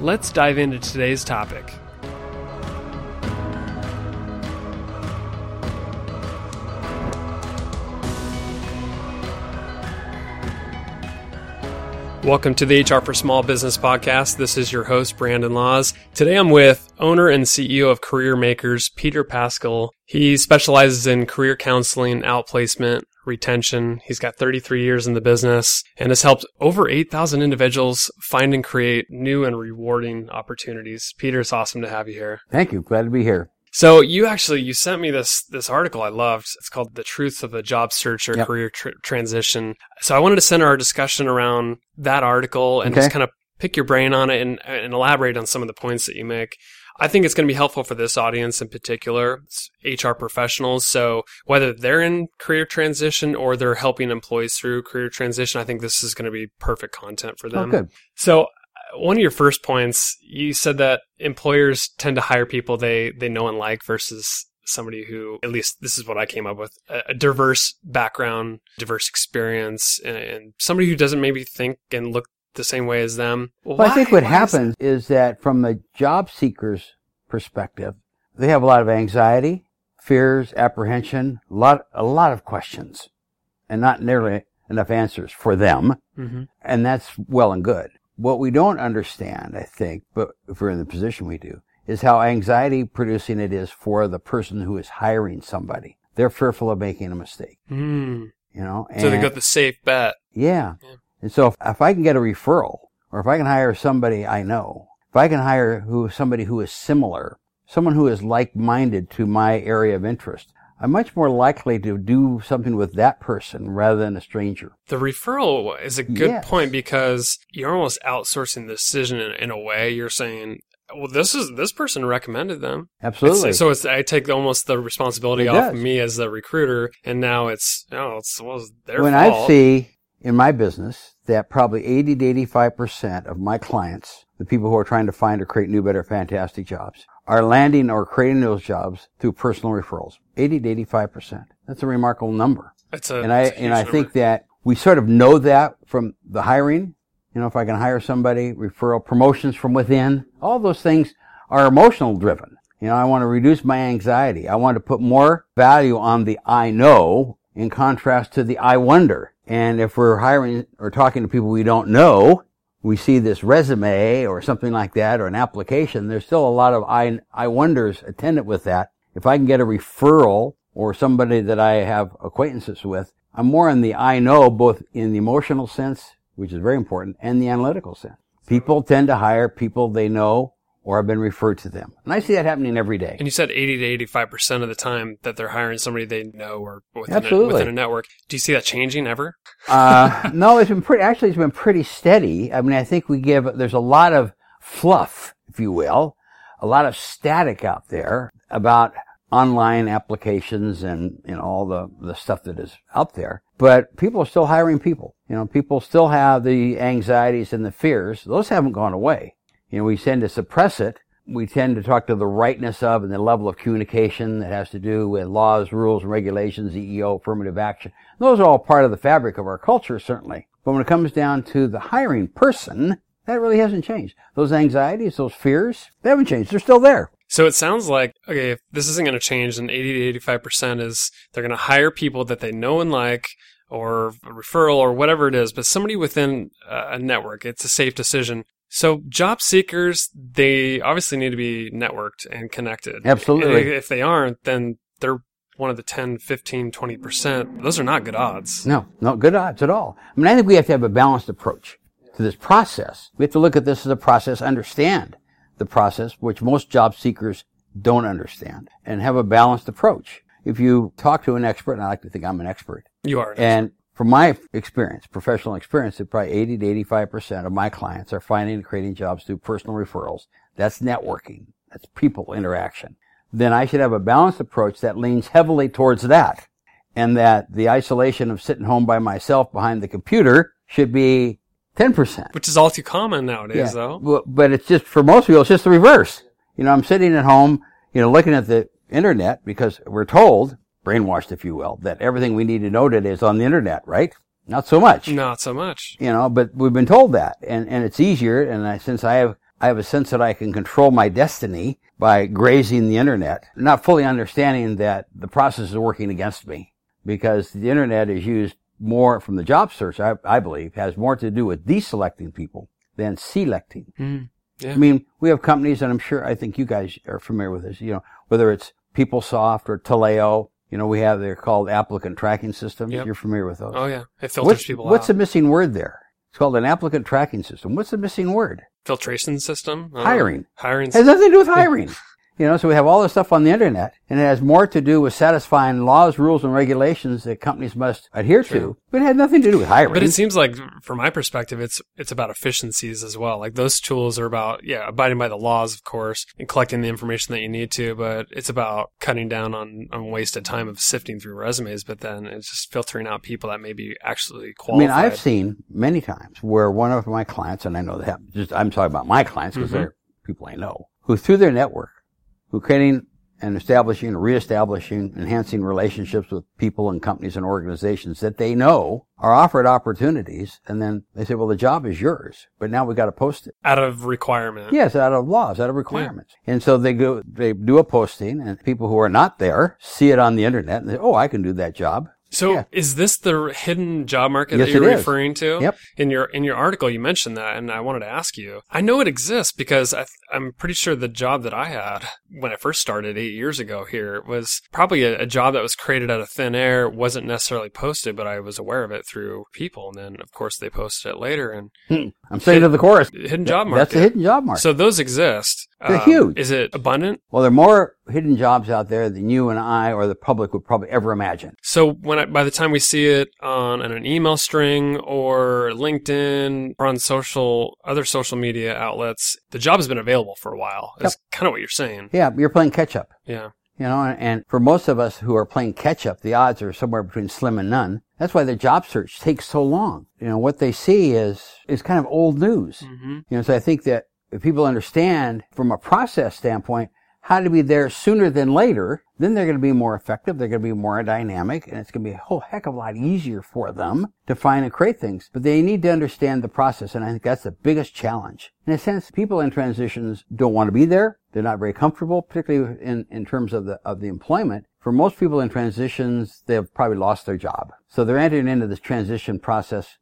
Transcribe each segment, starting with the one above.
Let's dive into today's topic. Welcome to the HR for Small Business podcast. This is your host, Brandon Laws. Today I'm with owner and CEO of Career Makers, Peter Pascal. He specializes in career counseling, outplacement, retention. He's got 33 years in the business and has helped over 8,000 individuals find and create new and rewarding opportunities. Peter, it's awesome to have you here. Thank you. Glad to be here. So you actually you sent me this this article I loved. It's called "The Truths of the Job Search or Yep. Career tr- Transition." So I wanted to center our discussion around that article and Okay. just kind of pick your brain on it and, and elaborate on some of the points that you make. I think it's going to be helpful for this audience in particular, HR professionals. So whether they're in career transition or they're helping employees through career transition, I think this is going to be perfect content for Oh, them. good. So uh, one of your first points, you said that employers tend to hire people they they know and like versus somebody who, at least this is what I came up with, a, a diverse background, diverse experience, and, and somebody who doesn't maybe think and look the same way as them. Well, I think what why happens is that from a job seeker's perspective, they have a lot of anxiety, fears, apprehension, a lot, a lot of questions, and not nearly enough answers for them. Mhm. And that's well and good. What we don't understand, I think, but if we're in the position we do, is how anxiety producing it is for the person who is hiring somebody. They're fearful of making a mistake, Mm. you know? So they and- got the safe bet. Yeah. Yeah. And so if, if I can get a referral or if I can hire somebody I know, if I can hire who, somebody who is similar, someone who is like-minded to my area of interest, I'm much more likely to do something with that person rather than a stranger. The referral is a good Yes. point because you're almost outsourcing the decision in, in a way. You're saying, well, this is this person recommended them. Absolutely. It's, so it's, I take almost the responsibility It off does. me as the recruiter, and now it's oh, it's well, it's their when I see in my business that probably 80 to 85% of my clients, the people who are trying to find or create new, better, fantastic jobs, are landing or creating those jobs through personal referrals. 80 to 85%. That's a remarkable number. it's a, and I and I huge think number. that we sort of know that from the hiring. You know, if I can hire somebody, referral, promotions from within, all those things are emotional driven. You know, I want to reduce my anxiety. I want to put more value on the I know in contrast to the I wonder. And if we're hiring or talking to people we don't know, we see this resume or something like that or an application, there's still a lot of I, I wonders attendant with that. If I can get a referral or somebody that I have acquaintances with, I'm more in the I know, both in the emotional sense, which is very important, and the analytical sense. People tend to hire people they know or I've been referred to them. And I see that happening every day. And you said 80 to 85 percent of the time that they're hiring somebody they know or within, a, within a network. Do you see that changing ever? Uh, no, it's been pretty, actually, it's been pretty steady. I mean, I think we give, there's a lot of fluff, if you will, a lot of static out there about online applications and, you know, all the, the stuff that is out there. But people are still hiring people. You know, people still have the anxieties and the fears. Those haven't gone away. You know, we tend to suppress it. We tend to talk to the rightness of and the level of communication that has to do with laws, rules, and regulations, EEO, affirmative action. Those are all part of the fabric of our culture, certainly. But when it comes down to the hiring person, that really hasn't changed. Those anxieties, those fears, they haven't changed. They're still there. So it sounds like okay, if this isn't going to change, then 80 to 85 percent is they're going to hire people that they know and like, or referral, or whatever it is, but somebody within a network. It's a safe decision. So job seekers, they obviously need to be networked and connected. Absolutely. If they aren't, then they're one of the 10, 15, 20%. Those are not good odds. No, not good odds at all. I mean, I think we have to have a balanced approach to this process. We have to look at this as a process, understand the process, which most job seekers don't understand, and have a balanced approach. If you talk to an expert, and I like to think I'm an expert, You are. and from my experience, professional experience, that probably 80 to 85% of my clients are finding and creating jobs through personal referrals. That's networking. That's people interaction. Then I should have a balanced approach that leans heavily towards that. And that the isolation of sitting home by myself behind the computer should be 10%. Which is all too common nowadays, Yeah. though. But, but it's just, for most people, it's just the reverse. You know, I'm sitting at home, you know, looking at the internet because we're told, brainwashed if you will, that everything we need to know today is on the internet, right? Not so much. Not so much. You know, but we've been told that and, and it's easier. And I, since I have, I have a sense that I can control my destiny by grazing the internet, not fully understanding that the process is working against me because the internet is used more from the job search, I, I believe, has more to do with deselecting people than selecting. Mm. Yeah. I mean, we have companies, and I'm sure, I think you guys are familiar with this, you know, whether it's PeopleSoft or Taleo, you know, we have, they're called applicant tracking systems. Yep. You're familiar with those. Oh yeah, it filters what's, people what's out. the missing word there? It's called an applicant tracking system. What's the missing word? filtration system? Hiring. Hiring. It has nothing to do with hiring. You know, so we have all this stuff on the internet, and it has more to do with satisfying laws, rules, and regulations that companies must adhere to, but it had nothing to do with hiring. But it seems like, from my perspective, it's it's about efficiencies as well. Like those tools are about, yeah, abiding by the laws, of course, and collecting the information that you need to. But it's about cutting down on on wasted time of sifting through resumes. But then it's just filtering out people that may be actually qualified. I mean, I've seen many times where one of my clients, and I know that just I'm talking about my clients because Mhm. they're people I know, who through their network, who creating and establishing, reestablishing, enhancing relationships with people and companies and organizations that they know are offered opportunities, and then they say, "Well, the job is yours, but now we've got to post it." out of requirement. Yes, out of laws, out of requirements. And so they go, they do a posting, and people who are not there see it on the internet, and "Oh, I can do that job." So Yeah. is this the hidden job market Yes, that you're referring to? Yep. In your in your article, you mentioned that, and I wanted to ask you. I know it exists because I, I'm pretty sure the job that I had when I first started eight years ago here was probably a, a job that was created out of thin air. wasn't necessarily posted, but I was aware of it through people, and then of course they posted it later. And hmm. I'm saying to the chorus, hidden job market. that's a hidden job market. So those exist. Um, They're huge. Is it abundant? Well, there are more hidden jobs out there than you and I or the public would probably ever imagine. So when I, by the time we see it on, on an email string or LinkedIn or on social other social media outlets, the job has been available for a while. That's kind of what you're saying. Yeah, you're playing catch up. Yeah. You know, and, and for most of us who are playing catch up, the odds are somewhere between slim and none. That's why the job search takes so long. You know, what they see is, is kind of old news. hmm You know, so I think that if people understand from a process standpoint how to be there sooner than later, then they're going to be more effective. They're going to be more dynamic and it's going to be a whole heck of a lot easier for them to find and create things. But they need to understand the process. And I think that's the biggest challenge. In a sense, people in transitions don't want to be there. They're not very comfortable, particularly in, in terms of the, of the employment. For most people in transitions, they've probably lost their job. So they're entering into this transition process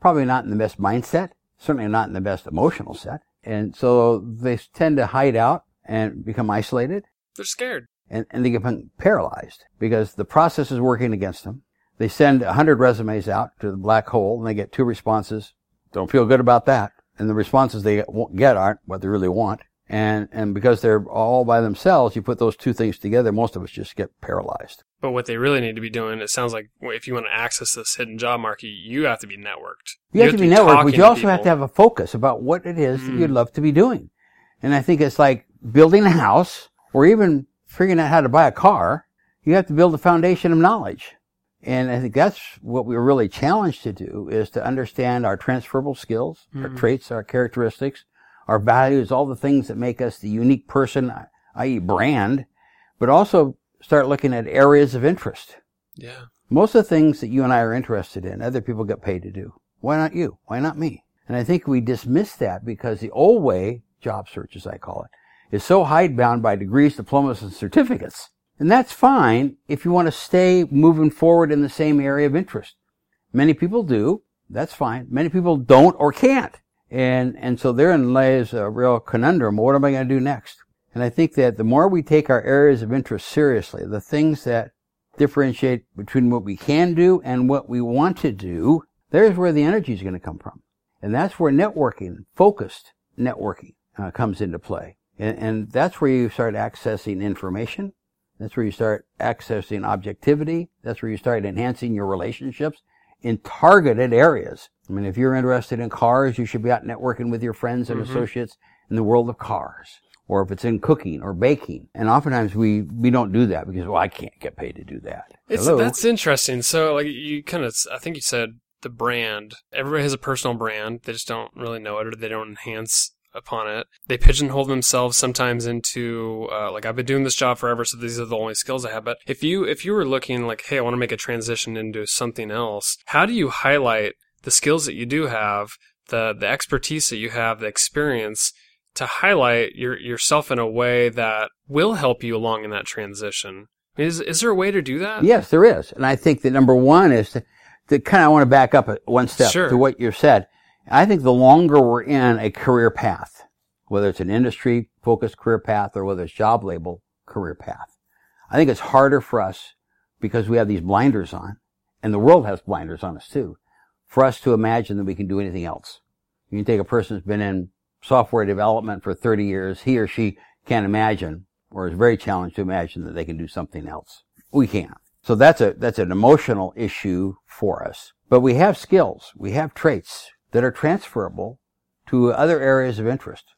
probably not in the best mindset, certainly not in the best emotional set. And so they tend to hide out and become isolated They're scared. and, and they become paralyzed because the process is working against them. They send 100 resumes out to the black hole and they get two responses. Don't feel good about that. And the responses they get- get aren't what they really want. And, and because they're all by themselves, you put those two things together, most of us just get paralyzed. But what they really need to be doing, it sounds like if you want to access this hidden job market, you have to be networked. You have to be networked, but you also have to have a focus about what it is that Mm. you'd love to be doing. And I think it's like building a house or even figuring out how to buy a car. You have to build a foundation of knowledge. And I think that's what we're really challenged to do is to understand our transferable skills, our Mhm. traits, our characteristics, our values, all the things that make us the unique person, i.e. brand, but also start looking at areas of interest. Yeah. Most of the things that you and I are interested in, other people get paid to do. Why not you? Why not me? And I think we dismiss that because the old way, job search as I call it, is so hidebound by degrees, diplomas, and certificates. And that's fine if you want to stay moving forward in the same area of interest. Many people do. That's fine. Many people don't or can't. And, and so therein lays a real conundrum. What am I going to do next? And I think that the more we take our areas of interest seriously, the things that differentiate between what we can do and what we want to do, there's where the energy is going to come from. And that's where networking, focused networking, uh, comes into play. And, and that's where you start accessing information. That's where you start accessing objectivity. That's where you start enhancing your relationships in targeted areas. I mean, if you're interested in cars, you should be out networking with your friends and mm-hmm. associates in the world of cars. Or if it's in cooking or baking. And oftentimes we, we don't do that because, well, I can't get paid to do that. It's, Hello? that's interesting. So like you kind of, I think you said the brand. Everybody has a personal brand. They just don't really know it or they don't enhance upon it. They pigeonhole themselves sometimes into uh, like I've been doing this job forever, so these are the only skills I have. But if you if you were looking like, hey, I want to make a transition into something else, how do you highlight the skills that you do have, the the expertise that you have, the experience to highlight your yourself in a way that will help you along in that transition? Is is there a way to do that? Yes, there is, and I think that number one is to, to kind of want to back up one step sure. to what you said I think the longer we're in a career path, whether it's an industry focused career path or whether it's job label career path, I think it's harder for us because we have these blinders on and the world has blinders on us too for us to imagine that we can do anything else. You can take a person who's been in software development for 30 years, he or she can't imagine or is very challenged to imagine that they can do something else. We can't. So that's a, that's an emotional issue for us. But we have skills. We have traits that are transferable to other areas of interest.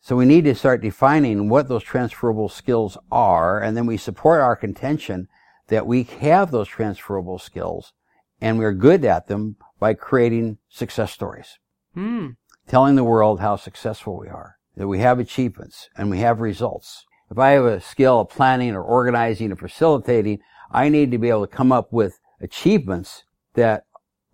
So we need to start defining what those transferable skills are, and then we support our contention that we have those transferable skills and we're good at them by creating success stories. Mm. Telling the world how successful we are, that we have achievements and we have results. If I have a skill of planning or organizing or facilitating, I need to be able to come up with achievements that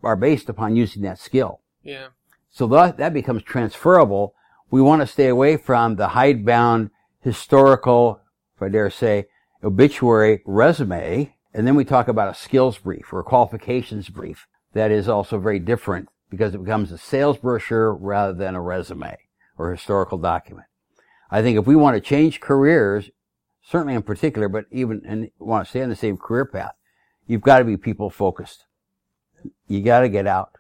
are based upon using that skill. Yeah. So that, that becomes transferable. We want to stay away from the hidebound historical, if I dare say, obituary resume. And then we talk about a skills brief or a qualifications brief. That is also very different because it becomes a sales brochure rather than a resume or historical document. I think if we want to change careers, certainly in particular, but even and want to stay on the same career path, you've got to be people focused. You got to get out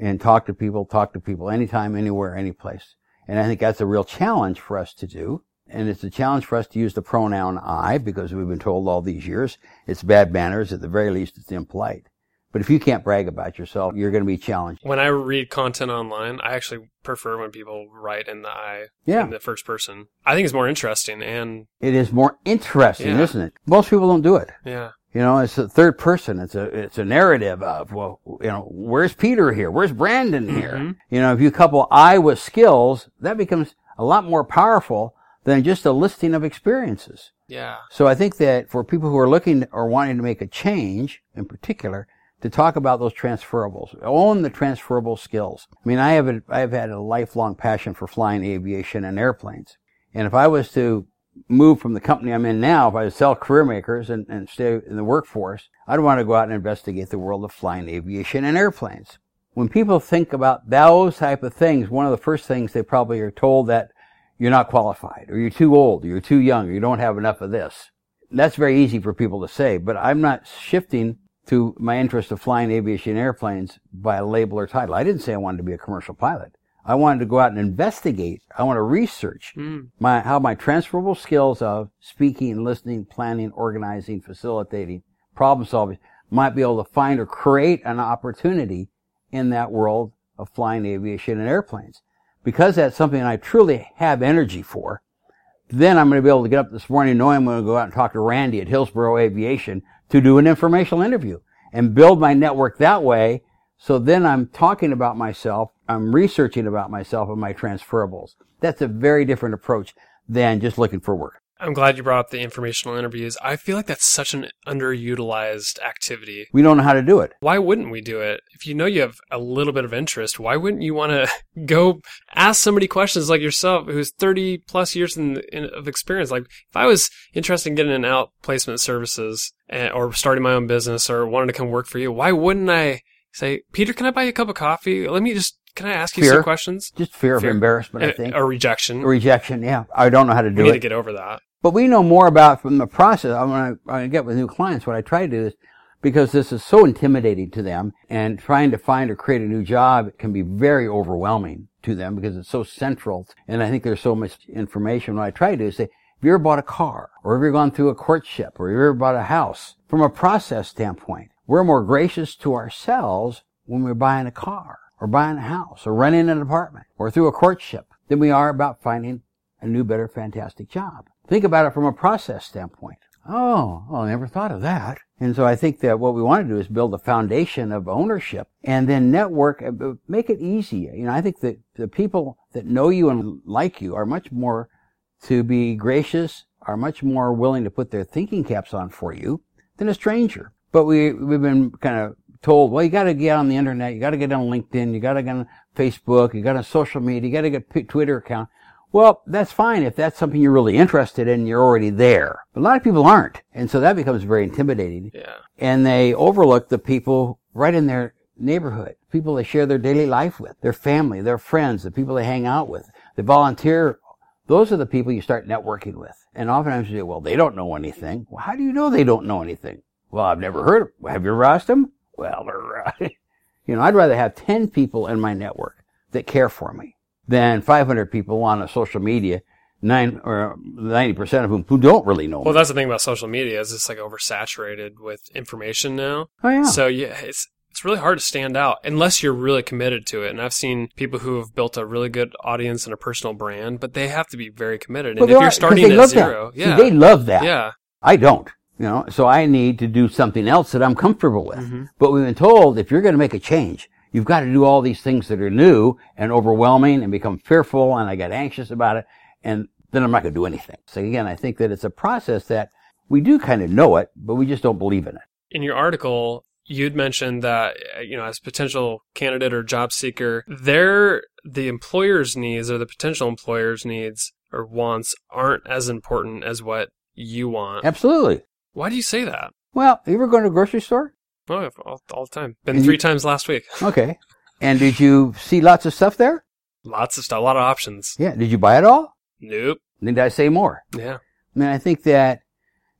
and talk to people, talk to people anytime, anywhere, any place. And I think that's a real challenge for us to do. And it's a challenge for us to use the pronoun I because we've been told all these years it's bad manners. At the very least, it's impolite. But if you can't brag about yourself, you're going to be challenged. When I read content online, I actually prefer when people write in the I, yeah. in the first person. I think it's more interesting and it is more interesting, yeah. isn't it? Most people don't do it. Yeah. You know, it's a third person. It's a, it's a narrative of, well, you know, where's Peter here? Where's Brandon here? Mm-hmm. You know, if you couple I with skills, that becomes a lot more powerful than just a listing of experiences. Yeah. So I think that for people who are looking or wanting to make a change in particular, to talk about those transferables, own the transferable skills. I mean, I have a, I have had a lifelong passion for flying aviation and airplanes. And if I was to move from the company I'm in now, if I sell career makers and, and stay in the workforce, I'd want to go out and investigate the world of flying aviation and airplanes. When people think about those type of things, one of the first things they probably are told that you're not qualified, or you're too old, or you're too young, or you don't have enough of this. That's very easy for people to say, but I'm not shifting to my interest of flying aviation airplanes by a label or title. I didn't say I wanted to be a commercial pilot. I wanted to go out and investigate. I want to research mm. my, how my transferable skills of speaking, listening, planning, organizing, facilitating, problem solving might be able to find or create an opportunity in that world of flying aviation and airplanes. Because that's something I truly have energy for, then I'm going to be able to get up this morning knowing I'm going to go out and talk to Randy at Hillsboro Aviation to do an informational interview and build my network that way. So then I'm talking about myself I'm researching about myself and my transferables. That's a very different approach than just looking for work. I'm glad you brought up the informational interviews. I feel like that's such an underutilized activity. We don't know how to do it. Why wouldn't we do it? If you know you have a little bit of interest, why wouldn't you want to go ask somebody questions like yourself who's 30 plus years in, in, of experience? Like if I was interested in getting an outplacement services and, eh, or starting my own business or wanted to come work for you, why wouldn't I say, Peter, can I buy you a cup of coffee? Let me just can I ask you fear. some questions? Just fear, fear. of embarrassment, I think. A rejection. A rejection, yeah. I don't know how to do we it. need to get over that. But we know more about from the process. When I, when I get with new clients, what I try to do is, because this is so intimidating to them and trying to find or create a new job can be very overwhelming to them because it's so central. And I think there's so much information. What I try to do is say, have you ever bought a car or have you ever gone through a courtship or have you ever bought a house from a process standpoint? We're more gracious to ourselves when we're buying a car or buying a house or renting an apartment or through a courtship than we are about finding a new, better, fantastic job. Think about it from a process standpoint. Oh, well, I never thought of that. And so I think that what we want to do is build a foundation of ownership and then network, uh, make it easy. You know, I think that the people that know you and like you are much more to be gracious, are much more willing to put their thinking caps on for you than a stranger. But we, we've been kind of told, well, you got to get on the internet, you got to get on LinkedIn, you got to get on Facebook, you got on social media, you got to get a Twitter account. Well, that's fine if that's something you're really interested in, you're already there. But a lot of people aren't. And so that becomes very intimidating. Yeah. And they overlook the people right in their neighborhood, people they share their daily life with, their family, their friends, the people they hang out with, they volunteer. Those are the people you start networking with. And oftentimes you say, well, they don't know anything. Well, how do you know they don't know anything? Well, I've never heard of them. Have you ever asked them? Well, they're, uh, you know, I'd rather have 10 people in my network that care for me than 500 people on a social media, nine or 90% of whom who don't really know Well, me. Well, that's the thing about social media is it's like oversaturated with information now. Oh, yeah. So yeah, it's it's really hard to stand out unless you're really committed to it. And I've seen people who have built a really good audience and a personal brand, but they have to be very committed. And Well, if you're starting at zero, that. yeah, See, they love that. yeah, I don't. You know, so I need to do something else that I'm comfortable with. Mm-hmm. But we've been told if you're going to make a change, you've got to do all these things that are new and overwhelming and become fearful and I get anxious about it and then I'm not going to do anything. So again, I think that it's a process that we do kind of know it, but we just don't believe in it. in your article, you'd mentioned that uh, you know, as potential candidate or job seeker, their the employer's needs or the potential employer's needs or wants aren't as important as what you want. Absolutely. Why do you say that? Well, you ever go to a grocery store? Oh, all, all the time. Been And three you- times last week. Okay. And did you see lots of stuff there? Lots of stuff, a lot of options. Yeah. Did you buy it all? Nope. Did I say more? Yeah. I mean, I think that,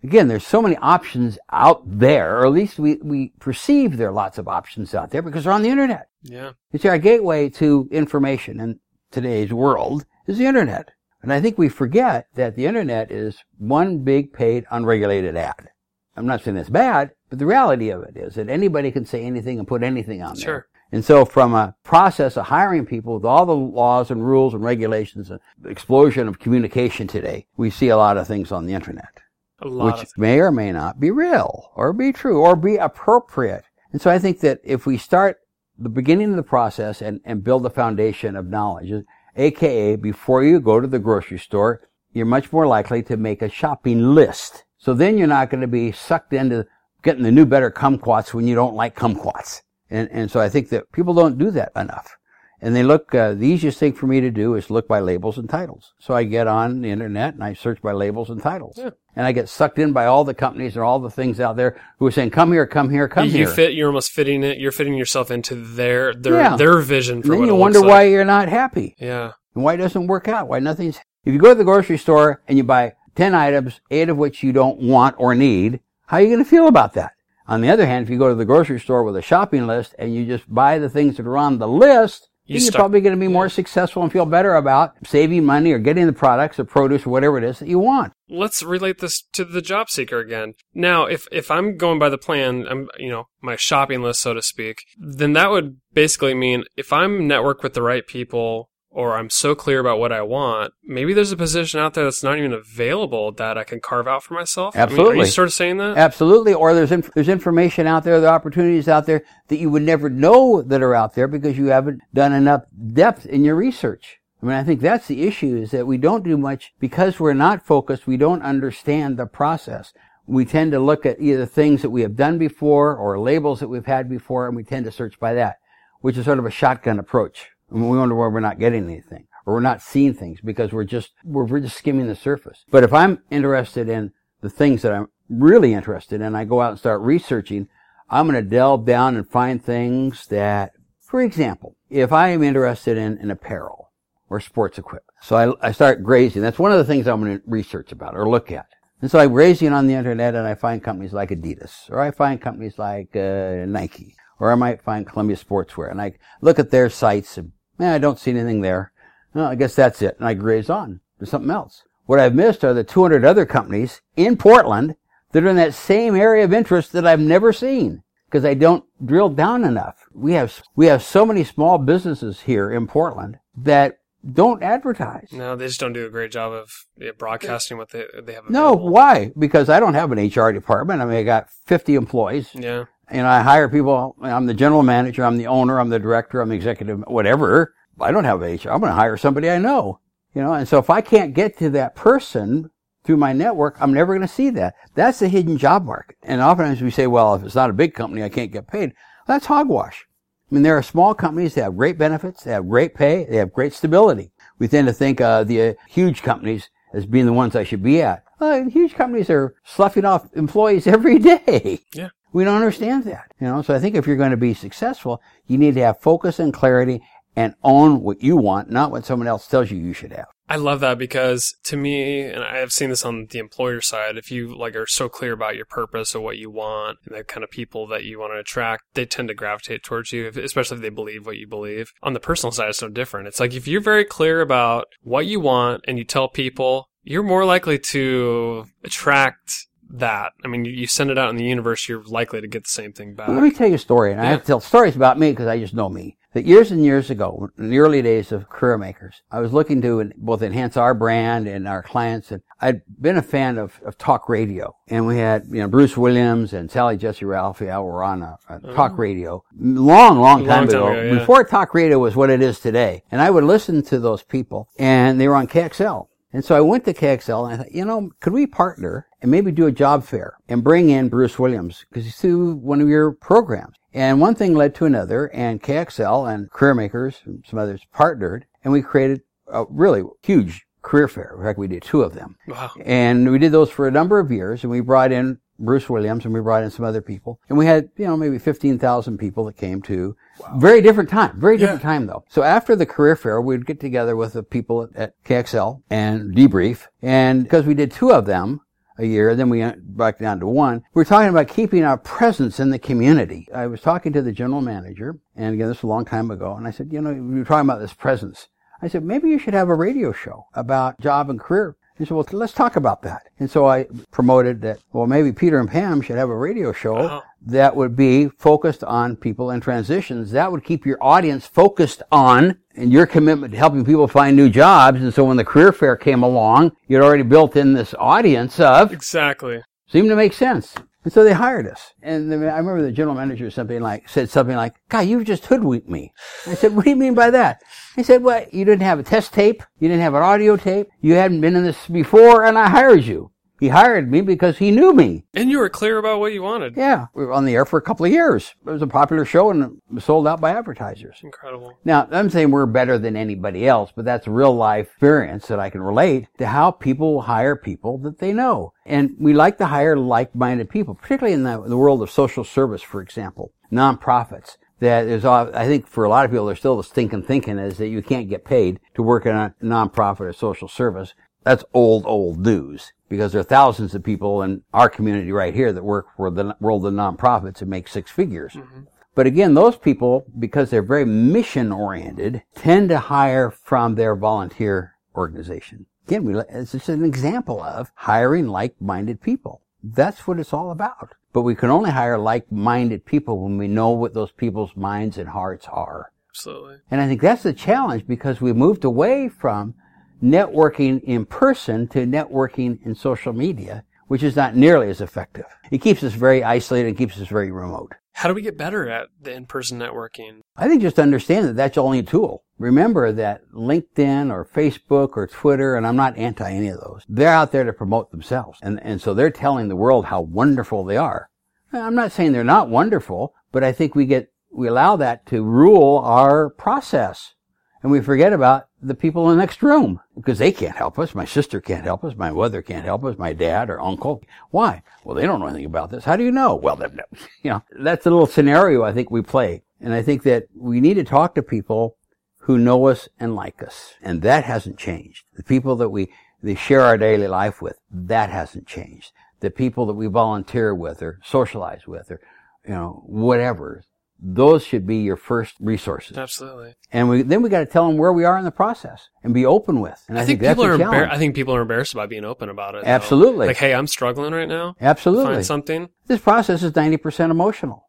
again, there's so many options out there, or at least we, we perceive there are lots of options out there because they're on the internet. Yeah. It's our gateway to information in today's world is the internet. And I think we forget that the internet is one big paid unregulated ad. I'm not saying it's bad, but the reality of it is that anybody can say anything and put anything on there. Sure. And so from a process of hiring people with all the laws and rules and regulations and explosion of communication today, we see a lot of things on the internet A lot which may or may not be real or be true or be appropriate. And so I think that if we start the beginning of the process and, and build a foundation of knowledge, aka before you go to the grocery store, you're much more likely to make a shopping list. So then you're not going to be sucked into getting the new better kumquats when you don't like kumquats. And, and so I think that people don't do that enough. And they look, uh, the easiest thing for me to do is look by labels and titles. So I get on the internet and I search by labels and titles. Yeah. And I get sucked in by all the companies and all the things out there who are saying, come here, come here, come you here. fit. You're almost fitting it. You're fitting yourself into their their Yeah. their vision and for then what you wonder why like. you're not happy Yeah. and why it doesn't work out, why nothing's, if you go to the grocery store and you buy 10 items, eight of which you don't want or need, how are you going to feel about that? On the other hand, if you go to the grocery store with a shopping list and you just buy the things that are on the list, You then you're start- probably going to be more successful and feel better about saving money or getting the products or produce or whatever it is that you want. let's relate this to the job seeker again. Now, if if I'm going by the plan, I'm you know my shopping list, so to speak, then that would basically mean if I'm networked with the right people or I'm so clear about what I want, maybe there's a position out there that's not even available that I can carve out for myself. I mean, are Absolutely. you sort of saying that? Absolutely. Or there's inf- there's information out there, there are opportunities out there that you would never know that are out there because you haven't done enough depth in your research. I mean, I think that's the issue is that we don't do much because we're not focused. We don't understand the process. We tend to look at either things that we have done before or labels that we've had before, and we tend to search by that, which is sort of a shotgun approach. And we wonder why we're not getting anything or we're not seeing things because we're just, we're, we're just skimming the surface. But if I'm interested in the things that I'm really interested in, I go out and start researching, I'm going to delve down and find things that, for example, if I am interested in, in apparel or sports equipment, so I, I start grazing. That's one of the things I'm going to research about or look at. And so I'm grazing on the internet and I find companies like Adidas or I find companies like uh, Nike or I might find Columbia Sportswear and I look at their sites and man, I don't see anything there. Well, I guess that's it. And I graze on to something else. What I've missed are the 200 other companies in Portland that are in that same area of interest that I've never seen. because I don't drill down enough. We have, we have so many small businesses here in Portland that don't advertise. No, they just don't do a great job of yeah, broadcasting what they they have. No, why? Because I don't have an HR department. I mean, I got 50 employees. Yeah. And I hire people. I'm the general manager. I'm the owner. I'm the director. I'm the executive, whatever. I don't have HR. I'm going to hire somebody I know. You know, and so if I can't get to that person through my network, I'm never going to see that. That's the hidden job market. And oftentimes we say, well, if it's not a big company, I can't get paid. That's hogwash. I mean, there are small companies that have great benefits, they have great pay, they have great stability. We tend to think uh, the uh, huge companies as being the ones I should be at. Well, huge companies are sloughing off employees every day. Yeah. We don't understand that, you know. So I think if you're going to be successful, you need to have focus and clarity and own what you want, not what someone else tells you you should have. I love that because to me, and I have seen this on the employer side, if you like are so clear about your purpose or what you want and the kind of people that you want to attract, they tend to gravitate towards you, especially if they believe what you believe. On the personal side, it's no different. It's like if you're very clear about what you want and you tell people, you're more likely to attract that. I mean, you send it out in the universe, you're likely to get the same thing back. Let me tell you a story, and I have to tell stories about me because I just know me. That years and years ago, in the early days of Career Makers, I was looking to both enhance our brand and our clients, and I'd been a fan of, of talk radio. And we had, you know, Bruce Williams and Sally Jessy Raphael were on a, a uh-huh. talk radio long, long time Long time ago, ago, yeah. before talk radio was what it is today. And I would listen to those people, and they were on KXL. And so I went to KXL and I thought, you know, could we partner and maybe do a job fair and bring in Bruce Williams because he's through one of your programs. And one thing led to another and KXL and Career Makers and some others partnered and we created a really huge career fair. In fact, we did two of them. Wow. And we did those for a number of years and we brought in Bruce Williams and we brought in some other people. And we had, you know, maybe 15,000 people that came to. Very different time. Very different time though. So after the career fair, we'd get together with the people at, at KXL and debrief. And because we did two of them, a year, then we went back down to one. We're talking about keeping our presence in the community. I was talking to the general manager, and again, this was a long time ago, and I said, you know, we were talking about this presence. I said, maybe you should have a radio show about job and career. He said, well, let's talk about that. And so I promoted that, well, maybe Peter and Pam should have a radio show Wow. that would be focused on people in transitions. That would keep your audience focused on and your commitment to helping people find new jobs. And so when the career fair came along, you'd already built in this audience of Exactly. seemed to make sense. And so they hired us. And the, I remember the general manager something like, said something like, God, you've just hoodwinked me. I said, what do you mean by that? He said, well, you didn't have a test tape. You didn't have an audio tape. You hadn't been in this before and I hired you. He hired me because he knew me. And you were clear about what you wanted. Yeah. We were on the air for a couple of years. It was a popular show and sold out by advertisers. Incredible. Now, I'm saying we're better than anybody else, but that's real life experience that I can relate to how people hire people that they know. And we like to hire like-minded people, particularly in the, the world of social service, for example, nonprofits. That is, I think for a lot of people, there's still this thinking thinking is that you can't get paid to work in a nonprofit or social service. That's old, old news because there are thousands of people in our community right here that work for the world of nonprofits and make six figures. Mm-hmm. But again, those people, because they're very mission oriented, tend to hire from their volunteer organization. Again, we, it's just an example of hiring like-minded people. That's what it's all about. But we can only hire like-minded people when we know what those people's minds and hearts are. Absolutely. And I think that's the challenge because we've moved away from networking in person to networking in social media, which is not nearly as effective. It keeps us very isolated and keeps us very remote. How do we get better at the in-person networking? I think just understand that that's only a tool. Remember that LinkedIn or Facebook or Twitter, and I'm not anti any of those, they're out there to promote themselves. And, and so they're telling the world how wonderful they are. I'm not saying they're not wonderful, but I think we get, we allow that to rule our process. And we forget about the people in the next room because they can't help us. My sister can't help us. My mother can't help us. My dad or uncle. Why? Well, they don't know anything about this. How do you know? Well, you know, that's a little scenario I think we play. And I think that we need to talk to people who know us and like us. And that hasn't changed. The people that we, they share our daily life with, that hasn't changed. The people that we volunteer with or socialize with or, you know, whatever. Those should be your first resources. Absolutely. And we, then we got to tell them where we are in the process and be open with. And I, I think that's people are. Embar- I think people are embarrassed about being open about it. though. Absolutely. Like, hey, I'm struggling right now. Absolutely. Find something. This process is 90% emotional.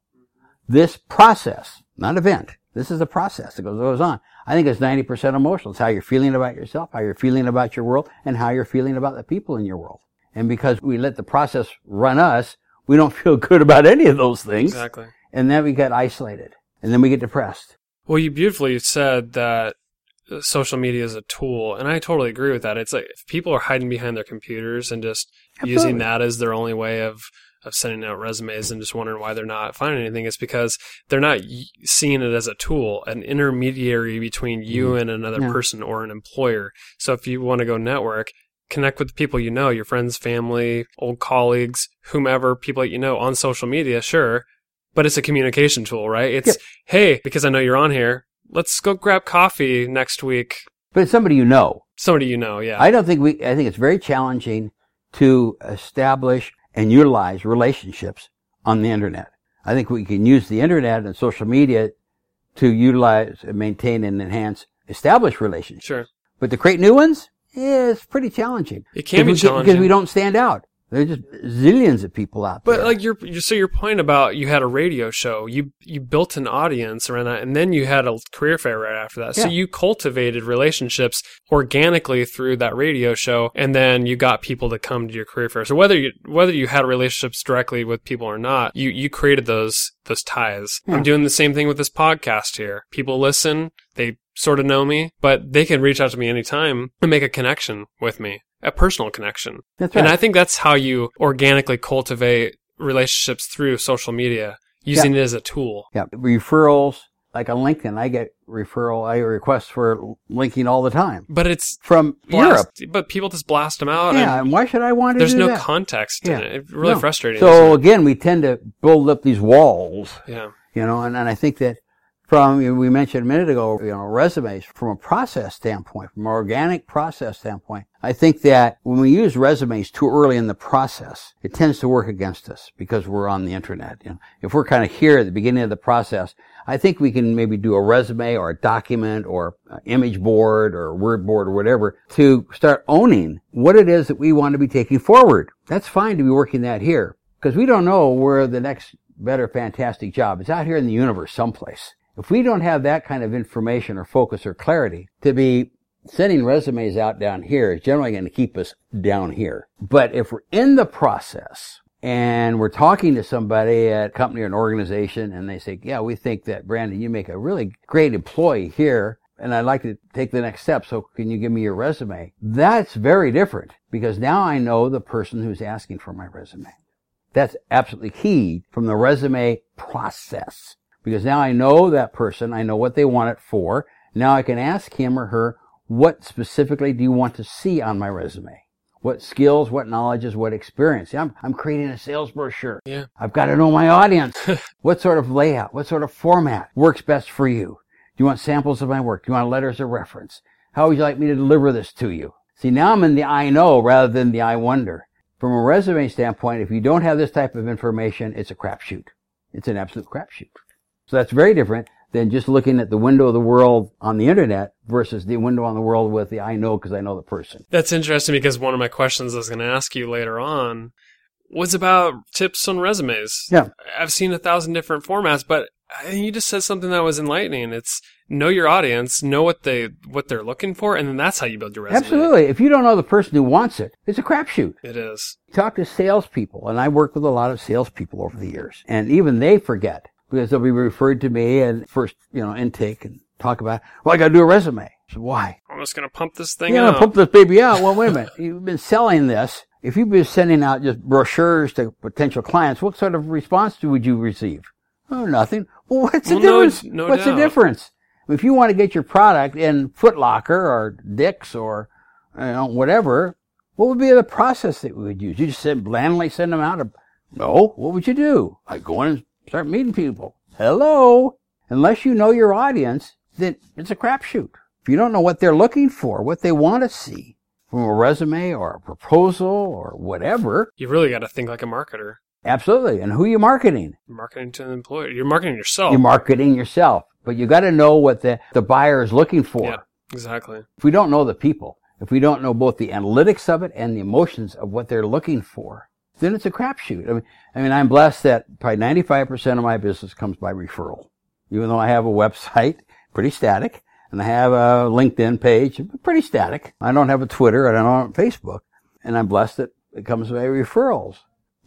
this process, not event. This is a process that goes, goes on. I think it's 90% emotional. It's how you're feeling about yourself, how you're feeling about your world, and how you're feeling about the people in your world. And because we let the process run us, we don't feel good about any of those things. Exactly. And then we get isolated. And then we get depressed. Well, you beautifully said that social media is a tool, and I totally agree with that. It's like if people are hiding behind their computers and just Absolutely. using that as their only way of of sending out resumes and just wondering why they're not finding anything, it's because they're not seeing it as a tool, an intermediary between you and another Mm-hmm. Person or an employer. So if you want to go network, connect with the people you know, your friends, family, old colleagues, whomever, people that you know on social media, sure. But it's a communication tool, right? It's, Yep. hey, because I know you're on here, let's go grab coffee next week. But it's somebody you know. Somebody you know, yeah. I don't think we, I think it's very challenging to establish and utilize relationships on the internet. I think we can use the internet and social media to utilize and maintain and enhance established relationships. sure. But to create new ones, yeah, it's pretty challenging. It can be challenging. Because we don't stand out. There's just zillions of people out there. But like your, your so your point about you had a radio show, you you built an audience around that, and then you had a career fair right after that. So you cultivated relationships organically through that radio show, and then you got people to come to your career fair. So whether you whether you had relationships directly with people or not, you you created those those ties. Yeah. I'm hmm. doing the same thing with this podcast here. People listen, they sort of know me, but they can reach out to me anytime and make a connection with me, a personal connection. That's right. And I think that's how you organically cultivate relationships through social media, using it as a tool. yeah, referrals, like on LinkedIn, I get referral, I get requests for linking all the time But it's from Europe. but people just blast them out. Yeah, and and why should I want to there's no that? context Yeah. in it. It's really No. frustrating. So again, we tend to build up these walls, yeah, you know, and, and I think that from, we mentioned a minute ago, you know, resumes from a process standpoint, from an organic process standpoint, I think that when we use resumes too early in the process, it tends to work against us because we're on the internet. You know, if we're kind of here at the beginning of the process, I think we can maybe do a resume or a document or image board or word board or whatever to start owning what it is that we want to be taking forward. That's fine to be working that here because we don't know where the next better fantastic job is out here in the universe someplace. If we don't have that kind of information or focus or clarity to be sending resumes out down here is generally going to keep us down here. But if we're in the process and we're talking to somebody at a company or an organization and they say, yeah, we think that Brandon, you make a really great employee here and I'd like to take the next step. So can you give me your resume? That's very different because now I know the person who's asking for my resume. That's absolutely key from the resume process because now I know that person. I know what they want it for. Now I can ask him or her, what specifically do you want to see on my resume? What skills, what knowledges, what experience? I'm, I'm creating a sales brochure. yeah. I've got to know my audience. what sort of layout, what sort of format works best for you? Do you want samples of my work? Do you want letters of reference? How would you like me to deliver this to you? See, now I'm in the I know rather than the I wonder. From a resume standpoint, if you don't have this type of information, it's a crapshoot. It's an absolute crapshoot. So that's very different than just looking at the window of the world on the internet versus the window on the world with the I know because I know the person. That's interesting because one of my questions I was going to ask you later on was about tips on resumes. Yeah. I've seen a thousand different formats, but uh, you just said something that was enlightening. It's know your audience, know what they what they're looking for, and then that's how you build your resume. Absolutely. If you don't know the person who wants it, it's a crapshoot. It is. talk to salespeople, and I work with a lot of salespeople over the years, and even they forget because they'll be referred to me and first, you know, intake and talk about, well, I got to do a resume. So why? I'm just going to pump this thing You out. know, pump this baby out. Well, wait a minute. You've been selling this. If you've been sending out just brochures to potential clients, what sort of response would you receive? Oh, nothing. Well, what's the Well, no- difference? no what's doubt. the difference? If you want to get your product in Foot Locker or Dick's or you know, whatever, what would be the process that we would use? You just send, blandly send them out? Or, no. What would you do? I go in and start meeting people. Hello. Unless you know your audience, then it's a crapshoot. If you don't know what they're looking for, what they want to see from a resume or a proposal or whatever, You've really got to think like a marketer. absolutely. And who are you marketing? You're marketing to an employer. You're marketing yourself. You're marketing yourself, but you got to know what the, the buyer is looking for. Yeah, exactly. If we don't know the people, if we don't know both the analytics of it and the emotions of what they're looking for, then it's a crapshoot. I mean, I mean, I'm blessed that probably 95% of my business comes by referral. Even though I have a website, pretty static, and I have a LinkedIn page, pretty static. I don't have a Twitter, and I don't have Facebook, and I'm blessed that it comes by referrals.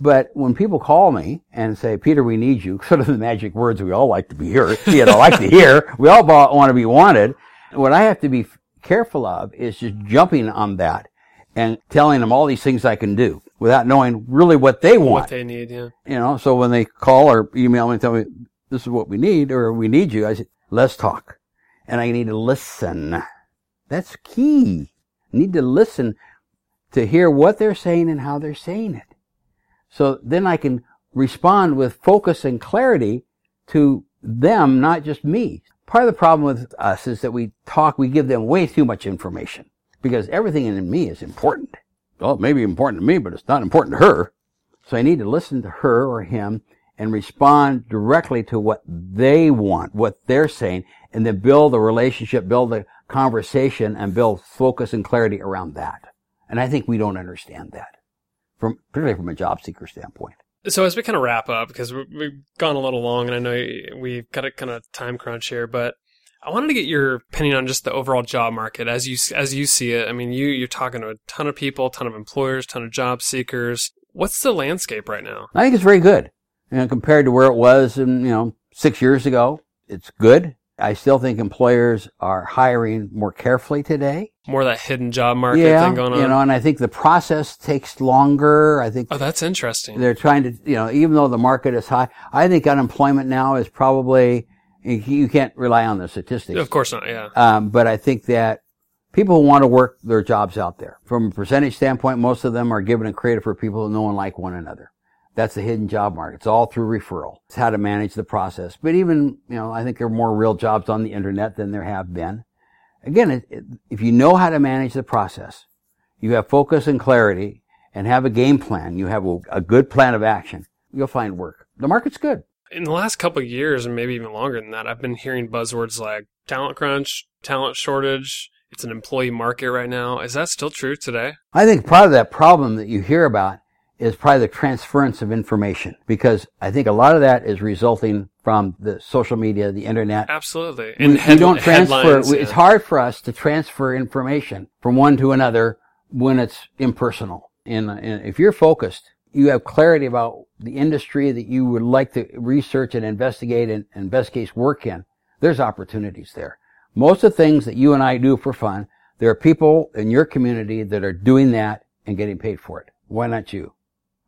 But when people call me and say, Peter, we need you, sort of the magic words we all like to be hear, you know, like to hear, we all want to be wanted. What I have to be careful of is just jumping on that and telling them all these things I can do without knowing really what they want. What they need, yeah. You know, so when they call or email me and tell me this is what we need or we need you, I say, let's talk. And I need to listen. That's key. I need to listen to hear what they're saying and how they're saying it. So then I can respond with focus and clarity to them, not just me. Part of the problem with us is that we talk, we give them way too much information because everything in me is important. Well, it may be important to me, but it's not important to her. So I need to listen to her or him and respond directly to what they want, what they're saying, and then build a relationship, build a conversation, and build focus and clarity around that. And I think we don't understand that, from particularly from a job seeker standpoint. So as we kind of wrap up, because we've gone a little long, and I know we've got a kind of time crunch here, but I wanted to get your opinion on just the overall job market as you as you see it. I mean, you you're talking to a ton of people, a ton of employers, a ton of job seekers. What's the landscape right now? I think it's very good. You know, compared to where it was, in, you know, six years ago, it's good. I still think employers are hiring more carefully today. More of that hidden job market yeah, thing going on. You know, and I think the process takes longer. I think. Oh, that's interesting. They're trying to, you know, even though the market is high, I think unemployment now is probably, you can't rely on the statistics. Of course not, yeah. Um, but I think that people want to work their jobs out there. From a percentage standpoint, most of them are given and created for people who know and like one another. That's the hidden job market. It's all through referral. It's how to manage the process. But even, you know, I think there are more real jobs on the internet than there have been. Again, it, it, if you know how to manage the process, you have focus and clarity and have a game plan, you have a, a good plan of action, you'll find work. The market's good. In the last couple of years, and maybe even longer than that, I've been hearing buzzwords like talent crunch, talent shortage. It's an employee market right now. Is that still true today? I think part of that problem that you hear about is probably the transference of information because I think a lot of that is resulting from the social media, the internet. Absolutely. And we, head, we don't transfer. We, yeah. It's hard for us to transfer information from one to another when it's impersonal. And, and if you're focused, you have clarity about the industry that you would like to research and investigate and, and best case work in. There's opportunities there. Most of the things that you and I do for fun, there are people in your community that are doing that and getting paid for it. Why not you?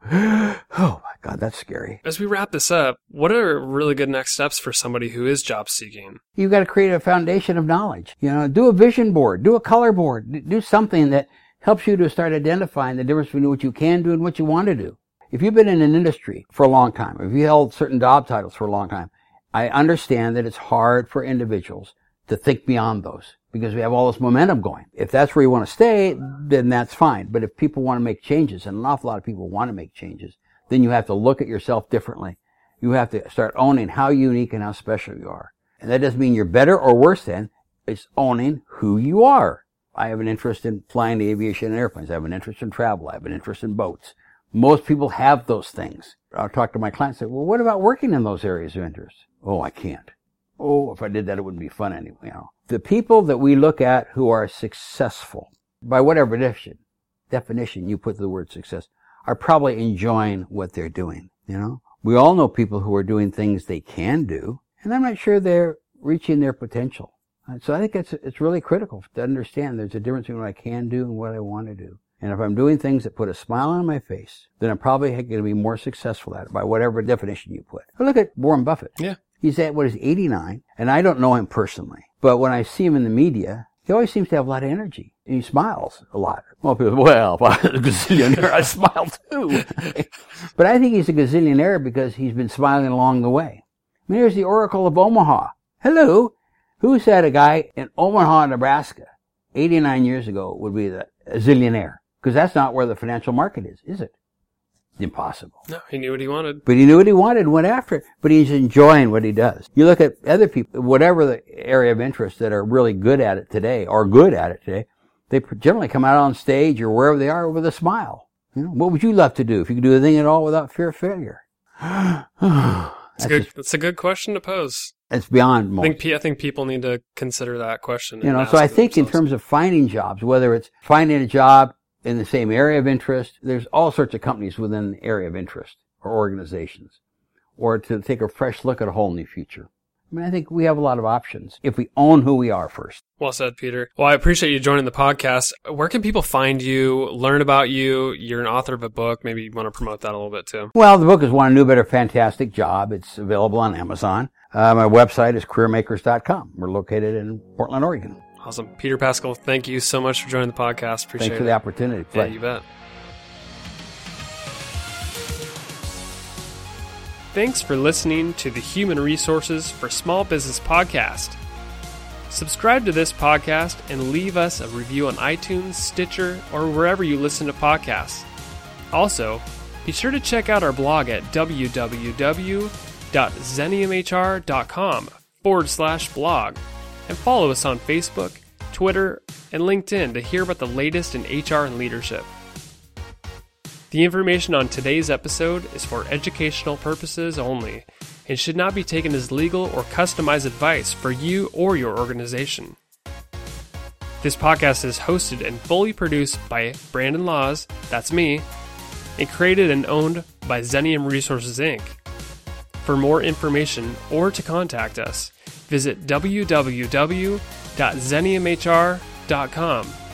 oh my God, that's scary. As we wrap this up, what are really good next steps for somebody who is job seeking? You've got to create a foundation of knowledge. You know, do a vision board, do a color board, do something that helps you to start identifying the difference between what you can do and what you want to do. If you've been in an industry for a long time, if you held certain job titles for a long time, I understand that it's hard for individuals to think beyond those because we have all this momentum going. If that's where you want to stay, then that's fine. But if people want to make changes, and an awful lot of people want to make changes, then you have to look at yourself differently. You have to start owning how unique and how special you are. And that doesn't mean you're better or worse than, it's owning who you are. I have an interest in flying the aviation and airplanes. I have an interest in travel. I have an interest in boats. Most people have those things. I'll talk to my clients and say, well, what about working in those areas of interest? Oh, I can't. Oh, if I did that, it wouldn't be fun anyway. You know, the people that we look at who are successful, by whatever definition, definition you put the word success, are probably enjoying what they're doing. You know, we all know people who are doing things they can do, and I'm not sure they're reaching their potential. Uh, so I think it's it's really critical to understand there's a difference between what I can do and what I want to do. And if I'm doing things that put a smile on my face, then I'm probably going to be more successful at it by whatever definition you put. Look at Warren Buffett. Yeah. He's at what is 89, and I don't know him personally. But when I see him in the media, he always seems to have a lot of energy. And he smiles a lot. Well, people, well, if I was a gazillionaire, I smile too. but I think he's a gazillionaire because he's been smiling along the way. I mean, here's the Oracle of Omaha. Hello. Who said a guy in Omaha, Nebraska, 89 years ago would be the zillionaire? Because that's not where the financial market is, is it? impossible. No, he knew what he wanted. But he knew what he wanted and went after it. But he's enjoying what he does. You look at other people, whatever the area of interest that are really good at it today, or good at it today, they generally come out on stage or wherever they are with a smile. You know, what would you love to do if you could do anything at all without fear of failure? That's a good. It's a good question to pose. It's beyond I think I think people need to consider that question. You know, so I think in terms of finding jobs, whether it's finding a job in the same area of interest, there's all sorts of companies within the area of interest or organizations, or to take a fresh look at a whole new future. I mean, I think we have a lot of options if we own who we are first. Well said, Peter. Well, I appreciate you joining the podcast. Where can people find you, learn about you? You're an author of a book. Maybe you want to promote that a little bit too. Well, the book is One New Better Fantastic Job. It's available on Amazon. Uh, my website is careermakers.com. We're located in Portland, Oregon. Awesome. Peter Pascal, thank you so much for joining the podcast. Appreciate Thanks for the opportunity. yeah, you bet. Thanks for listening to the Human Resources for Small Business podcast. Subscribe to this podcast and leave us a review on iTunes, Stitcher, or wherever you listen to podcasts. Also, be sure to check out our blog at www.xeniumhr.com forward slash blog and follow us on Facebook, Twitter, and LinkedIn to hear about the latest in HR and leadership. The information on today's episode is for educational purposes only and should not be taken as legal or customized advice for you or your organization. This podcast is hosted and fully produced by Brandon Laws, that's me, and created and owned by Xenium Resources Inc. For more information or to contact us, visit www.xeniumhr.com